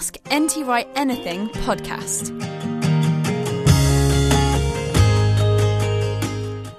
Ask NT Anything podcast.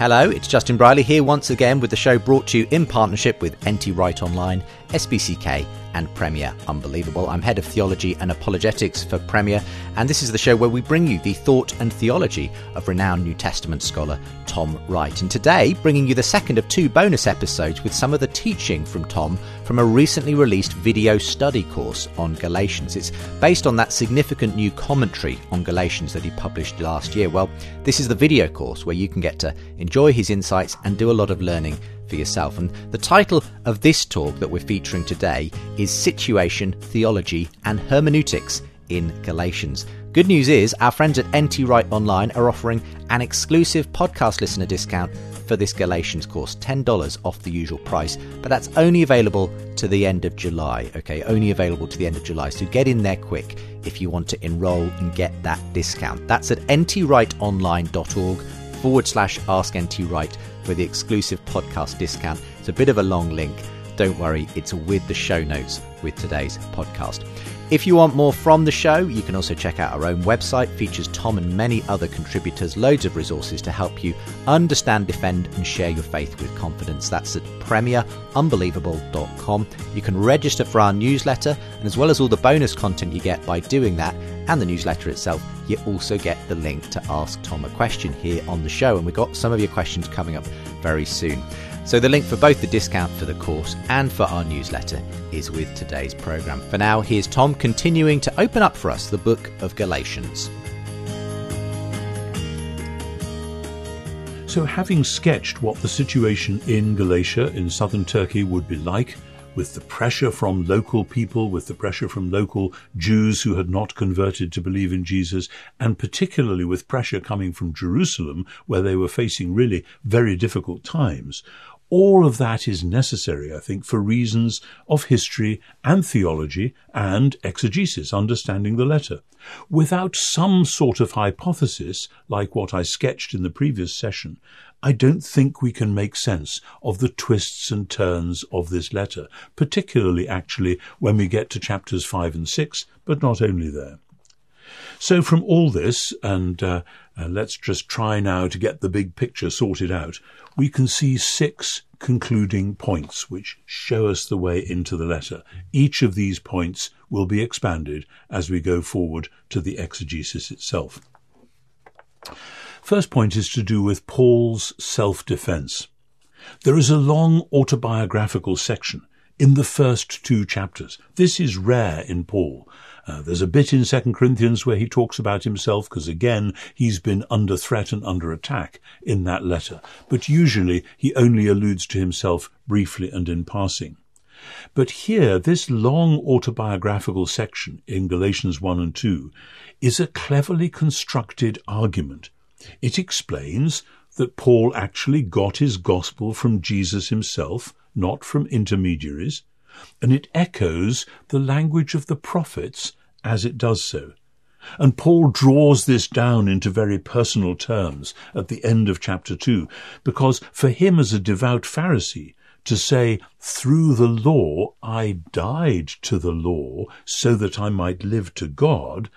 Hello, it's Justin Brierley here once again with the show brought to you in partnership with NT Online, SPCK, and Premier Unbelievable. I'm head of theology and apologetics for Premier, and this is the show where we bring you the thought and theology of renowned New Testament scholar Tom Wright. And today, bringing you the second of two bonus episodes with some of the teaching from Tom from a recently released video study course on Galatians. It's based on that significant new commentary on Galatians that he published last year. Well, this is the video course where you can get to enjoy his insights and do a lot of learning for yourself. And the title of this talk that we're featuring today is Situation, Theology, and Hermeneutics in Galatians. Good news is, our friends at NT Wright Online are offering an exclusive podcast listener discount for this Galatians course, $10 off the usual price, but that's only available to the end of July. Okay, only available to the end of July. So get in there quick if you want to enroll and get that discount. That's at ntwrightonline.org forward slash ask NT Wright for the exclusive podcast discount. It's a bit of a long link. Don't worry, it's with the show notes with today's podcast. If you want more from the show, you can also check out our own website. Features Tom and many other contributors, loads of resources to help you understand, defend, and share your faith with confidence. That's at premierunbelievable.com. You can register for our newsletter, and as well as all the bonus content you get by doing that and the newsletter itself, you also get the link to ask Tom a question here on the show. And we've got some of your questions coming up very soon. So the link for both the discount for the course and for our newsletter is with today's programme. For now, here's Tom continuing to open up for us the book of Galatians. So, having sketched what the situation in Galatia, in southern Turkey, would be like, with the pressure from local people, with the pressure from local Jews who had not converted to believe in Jesus, and particularly with pressure coming from Jerusalem, where they were facing really very difficult times, all of that is necessary, I think, for reasons of history and theology and exegesis, understanding the letter. Without some sort of hypothesis, like what I sketched in the previous session, I don't think we can make sense of the twists and turns of this letter, particularly actually when we get to chapters 5 and 6, but not only there. So, from all this, and uh, uh, let's just try now to get the big picture sorted out, we can see six concluding points which show us the way into the letter. Each of these points will be expanded as we go forward to the exegesis itself. First point is to do with Paul's self defense. There is a long autobiographical section in the first two chapters. This is rare in Paul. Uh, there's a bit in Second Corinthians where he talks about himself because again he's been under threat and under attack in that letter, but usually he only alludes to himself briefly and in passing. But here, this long autobiographical section in Galatians 1 and 2 is a cleverly constructed argument. It explains that Paul actually got his gospel from Jesus himself, not from intermediaries, and it echoes the language of the prophets as it does so. And Paul draws this down into very personal terms at the end of chapter 2, because for him as a devout Pharisee, to say, through the law I died to the law so that I might live to God,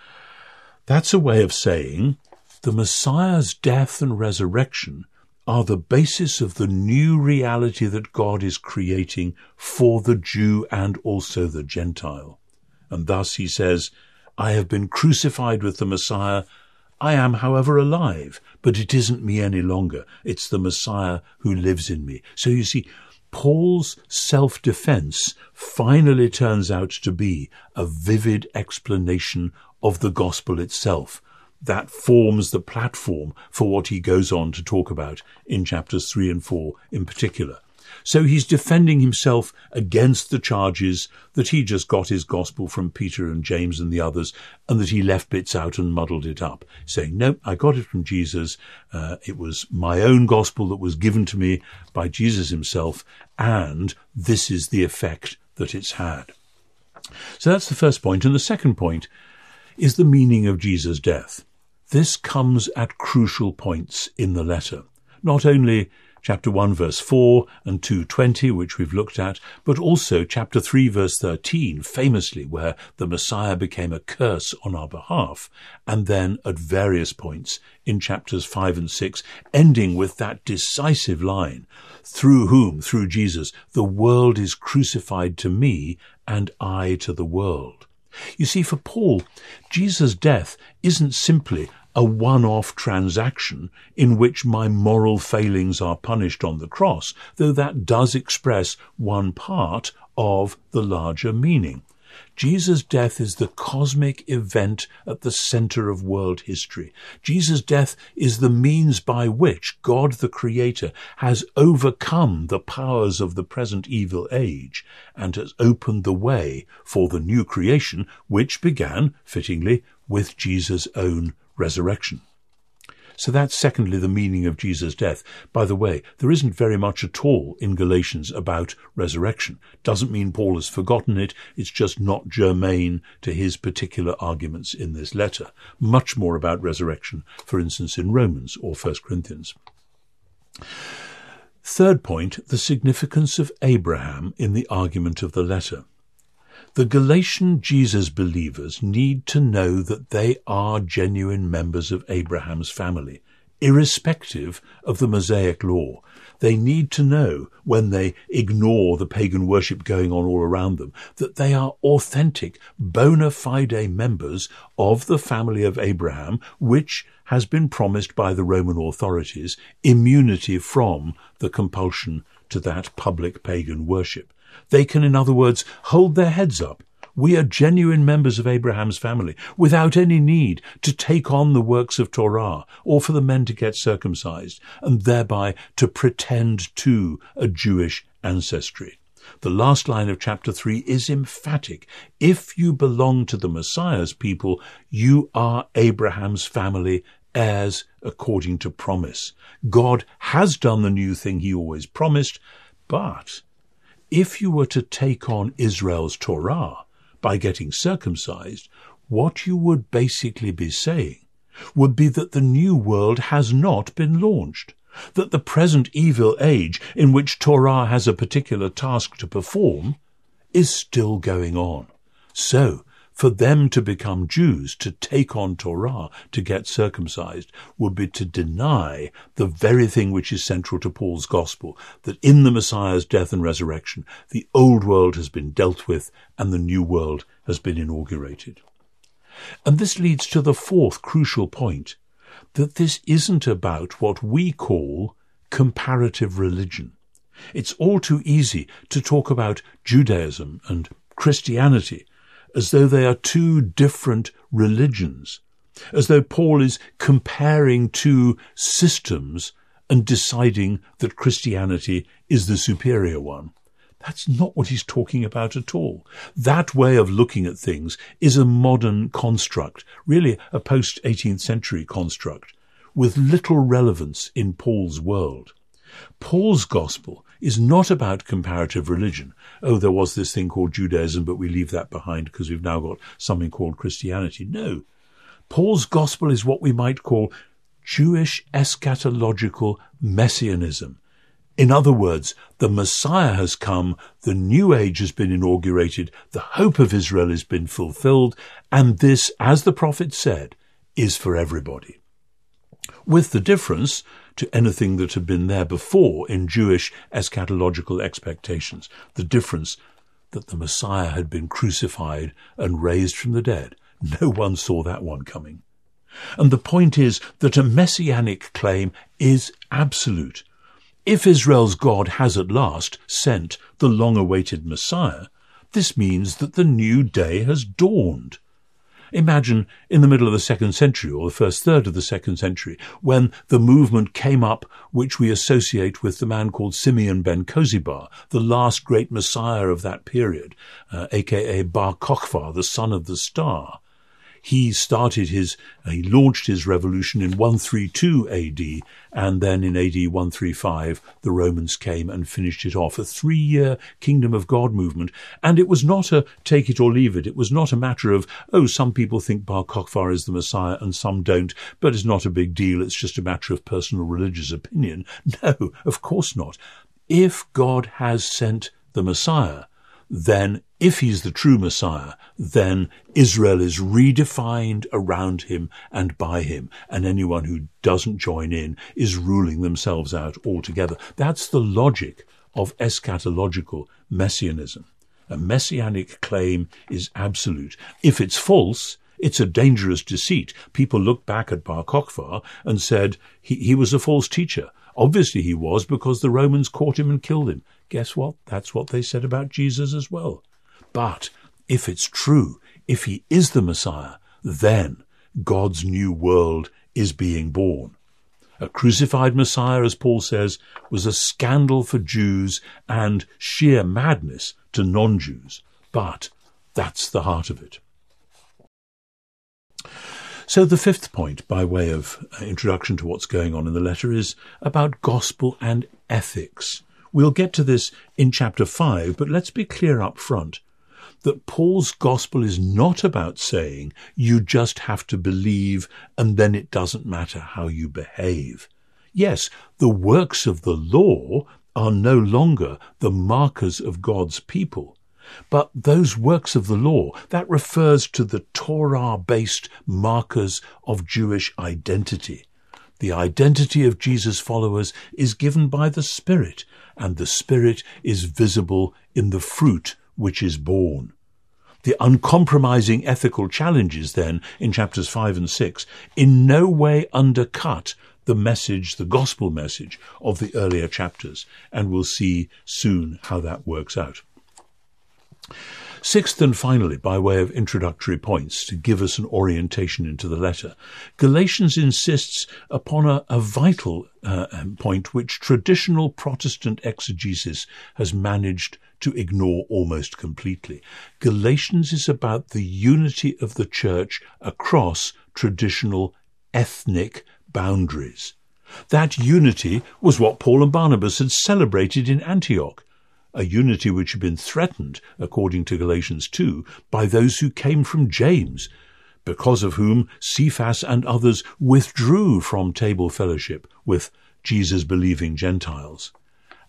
that's a way of saying the Messiah's death and resurrection are the basis of the new reality that God is creating for the Jew and also the Gentile. And thus he says, I have been crucified with the Messiah. I am, however, alive, but it isn't me any longer. It's the Messiah who lives in me. So you see, Paul's self-defense finally turns out to be a vivid explanation of the gospel itself. That forms the platform for what he goes on to talk about in chapters three and four in particular. So he's defending himself against the charges that he just got his gospel from Peter and James and the others, and that he left bits out and muddled it up, saying, no, I got it from Jesus. Uh, it was my own gospel that was given to me by Jesus himself, and this is the effect that it's had. So that's the first point. And the second point is the meaning of Jesus' death. This comes at crucial points in the letter. Not only chapter 1 verse 4 and 2.20, which we've looked at, but also chapter 3 verse 13, famously, where the Messiah became a curse on our behalf, and then at various points in chapters 5 and 6, ending with that decisive line, through whom, through Jesus, the world is crucified to me and I to the world. You see, for Paul, Jesus' death isn't simply a one-off transaction in which my moral failings are punished on the cross, though that does express one part of the larger meaning. Jesus' death is the cosmic event at the center of world history. Jesus' death is the means by which God the Creator has overcome the powers of the present evil age and has opened the way for the new creation which began, fittingly, with Jesus' own resurrection. So that's secondly the meaning of Jesus' death. By the way, there isn't very much at all in Galatians about resurrection. Doesn't mean Paul has forgotten it. It's just not germane to his particular arguments in this letter. Much more about resurrection, for instance, in Romans or 1 Corinthians. Third point, the significance of Abraham in the argument of the letter. The Galatian Jesus believers need to know that they are genuine members of Abraham's family, irrespective of the Mosaic law. They need to know, when they ignore the pagan worship going on all around them, that they are authentic, bona fide members of the family of Abraham, which has been promised by the Roman authorities immunity from the compulsion to that public pagan worship. They can, in other words, hold their heads up. We are genuine members of Abraham's family without any need to take on the works of Torah or for the men to get circumcised and thereby to pretend to a Jewish ancestry. The last line of chapter 3 is emphatic. If you belong to the Messiah's people, you are Abraham's family, heirs according to promise. God has done the new thing he always promised, but if you were to take on Israel's Torah by getting circumcised, what you would basically be saying would be that the new world has not been launched, that the present evil age in which Torah has a particular task to perform is still going on. So, for them to become Jews, to take on Torah, to get circumcised, would be to deny the very thing which is central to Paul's gospel, that in the Messiah's death and resurrection, the old world has been dealt with and the new world has been inaugurated. And this leads to the fourth crucial point, that this isn't about what we call comparative religion. It's all too easy to talk about Judaism and Christianity as though they are two different religions, as though Paul is comparing two systems and deciding that Christianity is the superior one. That's not what he's talking about at all. That way of looking at things is a modern construct, really a post 18th century construct, with little relevance in Paul's world. Paul's gospel is not about comparative religion. Oh, there was this thing called Judaism, but we leave that behind because we've now got something called Christianity. No. Paul's gospel is what we might call Jewish eschatological messianism. In other words, the Messiah has come, the new age has been inaugurated, the hope of Israel has been fulfilled, and this, as the prophet said, is for everybody. With the difference to anything that had been there before in Jewish eschatological expectations. The difference that the Messiah had been crucified and raised from the dead. No one saw that one coming. And the point is that a messianic claim is absolute. If Israel's God has at last sent the long awaited Messiah, this means that the new day has dawned. Imagine in the middle of the second century or the first third of the second century when the movement came up which we associate with the man called Simeon ben Koziba, the last great messiah of that period, uh, aka Bar Kokhba, the son of the star he started his, uh, he launched his revolution in 132 AD, and then in AD 135, the Romans came and finished it off. A three year kingdom of God movement. And it was not a take it or leave it. It was not a matter of, oh, some people think Bar Kokhba is the Messiah and some don't, but it's not a big deal. It's just a matter of personal religious opinion. No, of course not. If God has sent the Messiah, then if he's the true Messiah, then Israel is redefined around him and by him, and anyone who doesn't join in is ruling themselves out altogether. That's the logic of eschatological messianism. A messianic claim is absolute. If it's false, it's a dangerous deceit. People look back at Bar Kokhba and said he, he was a false teacher. Obviously he was because the Romans caught him and killed him. Guess what? That's what they said about Jesus as well. But if it's true, if he is the Messiah, then God's new world is being born. A crucified Messiah, as Paul says, was a scandal for Jews and sheer madness to non-Jews. But that's the heart of it. So the fifth point, by way of uh, introduction to what's going on in the letter, is about gospel and ethics. We'll get to this in chapter 5, but let's be clear up front that Paul's gospel is not about saying you just have to believe and then it doesn't matter how you behave. Yes, the works of the law are no longer the markers of God's people. But those works of the law, that refers to the Torah based markers of Jewish identity. The identity of Jesus' followers is given by the Spirit, and the Spirit is visible in the fruit which is born. The uncompromising ethical challenges then in chapters 5 and 6 in no way undercut the message, the gospel message of the earlier chapters, and we'll see soon how that works out. Sixth and finally, by way of introductory points to give us an orientation into the letter, Galatians insists upon a, a vital uh, point which traditional Protestant exegesis has managed to ignore almost completely. Galatians is about the unity of the church across traditional ethnic boundaries. That unity was what Paul and Barnabas had celebrated in Antioch a unity which had been threatened, according to Galatians 2, by those who came from James, because of whom Cephas and others withdrew from table fellowship with Jesus believing Gentiles.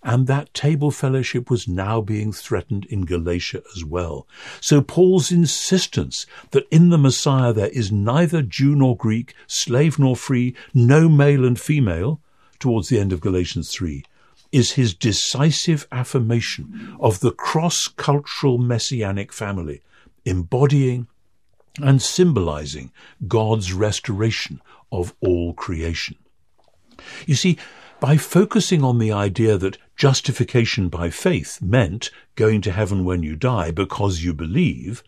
And that table fellowship was now being threatened in Galatia as well. So Paul's insistence that in the Messiah there is neither Jew nor Greek, slave nor free, no male and female, towards the end of Galatians 3, is his decisive affirmation of the cross-cultural messianic family, embodying and symbolizing God's restoration of all creation. You see, by focusing on the idea that justification by faith meant going to heaven when you die because you believe,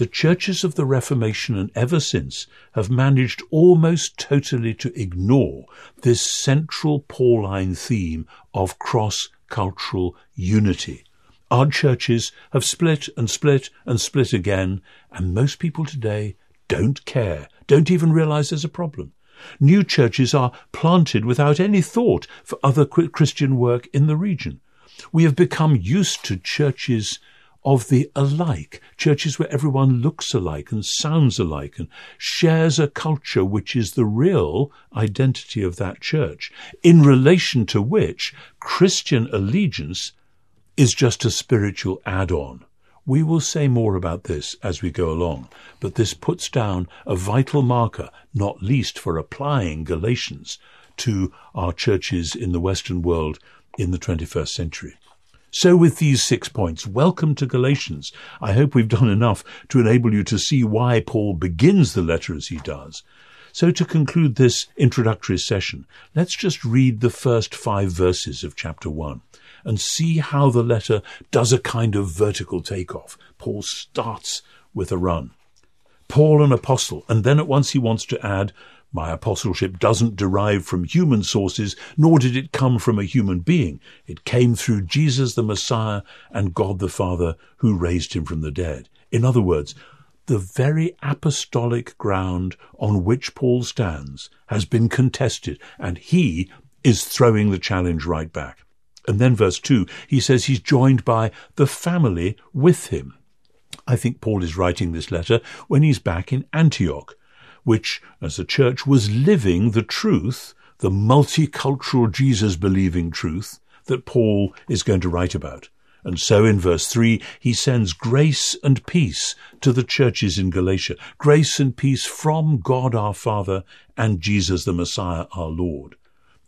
the churches of the Reformation and ever since have managed almost totally to ignore this central Pauline theme of cross-cultural unity. Our churches have split and split and split again, and most people today don't care, don't even realize there's a problem. New churches are planted without any thought for other Christian work in the region. We have become used to churches of the alike, churches where everyone looks alike and sounds alike and shares a culture which is the real identity of that church, in relation to which Christian allegiance is just a spiritual add-on. We will say more about this as we go along, but this puts down a vital marker, not least for applying Galatians to our churches in the Western world in the 21st century. So with these six points, welcome to Galatians. I hope we've done enough to enable you to see why Paul begins the letter as he does. So to conclude this introductory session, let's just read the first five verses of chapter one and see how the letter does a kind of vertical takeoff. Paul starts with a run. Paul, an apostle, and then at once he wants to add, my apostleship doesn't derive from human sources, nor did it come from a human being. It came through Jesus the Messiah and God the Father who raised him from the dead. In other words, the very apostolic ground on which Paul stands has been contested, and he is throwing the challenge right back. And then verse 2, he says he's joined by the family with him. I think Paul is writing this letter when he's back in Antioch, which, as a church, was living the truth, the multicultural Jesus believing truth that Paul is going to write about. And so in verse 3, he sends grace and peace to the churches in Galatia. Grace and peace from God our Father and Jesus the Messiah our Lord.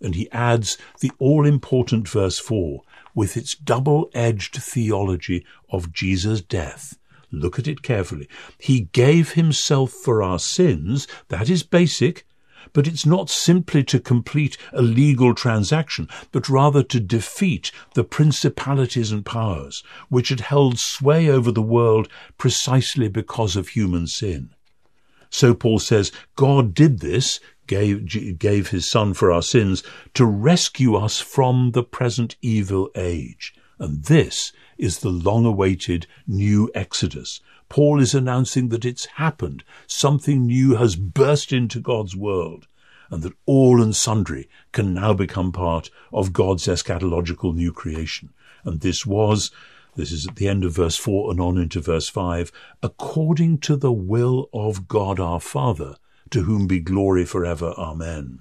And he adds the all important verse 4 with its double edged theology of Jesus' death Look at it carefully. He gave himself for our sins. That is basic. But it's not simply to complete a legal transaction, but rather to defeat the principalities and powers which had held sway over the world precisely because of human sin. So Paul says, God did this, gave, gave his son for our sins, to rescue us from the present evil age. And this is the long awaited new Exodus. Paul is announcing that it's happened. Something new has burst into God's world and that all and sundry can now become part of God's eschatological new creation. And this was, this is at the end of verse 4 and on into verse 5, according to the will of God our Father, to whom be glory forever. Amen.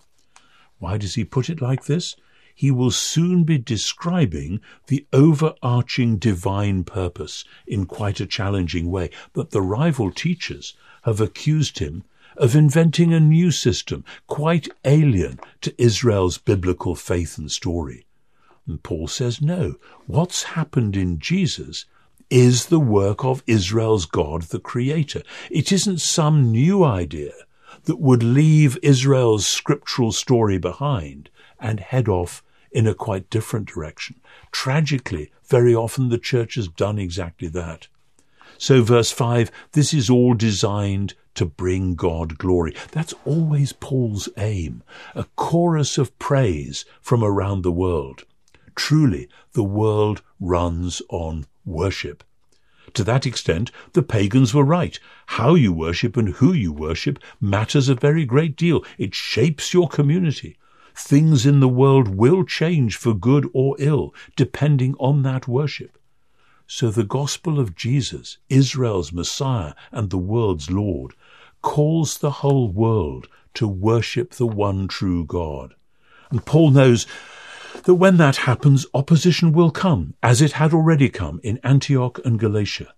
Why does he put it like this? He will soon be describing the overarching divine purpose in quite a challenging way. But the rival teachers have accused him of inventing a new system quite alien to Israel's biblical faith and story. And Paul says, no, what's happened in Jesus is the work of Israel's God, the Creator. It isn't some new idea that would leave Israel's scriptural story behind and head off in a quite different direction. Tragically, very often the church has done exactly that. So verse 5, this is all designed to bring God glory. That's always Paul's aim, a chorus of praise from around the world. Truly, the world runs on worship. To that extent, the pagans were right. How you worship and who you worship matters a very great deal. It shapes your community. Things in the world will change for good or ill, depending on that worship. So the gospel of Jesus, Israel's Messiah and the world's Lord, calls the whole world to worship the one true God. And Paul knows that when that happens, opposition will come, as it had already come in Antioch and Galatia.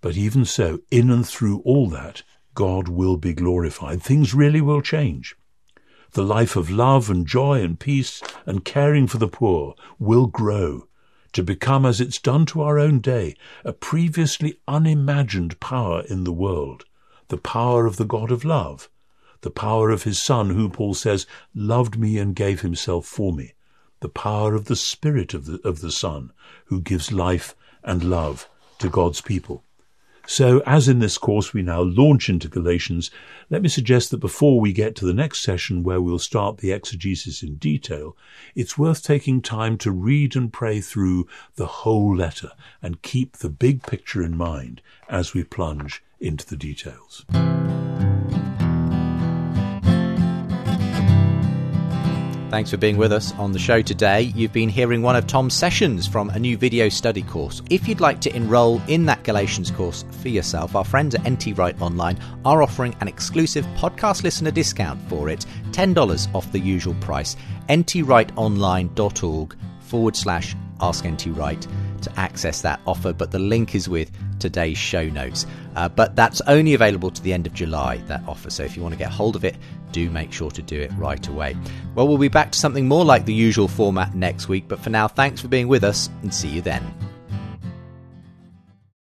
But even so, in and through all that, God will be glorified. Things really will change the life of love and joy and peace and caring for the poor will grow to become, as it's done to our own day, a previously unimagined power in the world, the power of the God of love, the power of his Son, who, Paul says, loved me and gave himself for me, the power of the Spirit of the, of the Son, who gives life and love to God's people. So, as in this course we now launch into Galatians, let me suggest that before we get to the next session where we'll start the exegesis in detail, it's worth taking time to read and pray through the whole letter and keep the big picture in mind as we plunge into the details. Thanks for being with us on the show today. You've been hearing one of Tom's sessions from a new video study course. If you'd like to enroll in that Galatians course for yourself, our friends at NT Wright Online are offering an exclusive podcast listener discount for it $10 off the usual price. ntwrightonline.org forward slash ask NT Wright to access that offer, but the link is with today's show notes. Uh, but that's only available to the end of July, that offer. So if you want to get hold of it, do make sure to do it right away. Well, we'll be back to something more like the usual format next week, but for now, thanks for being with us and see you then.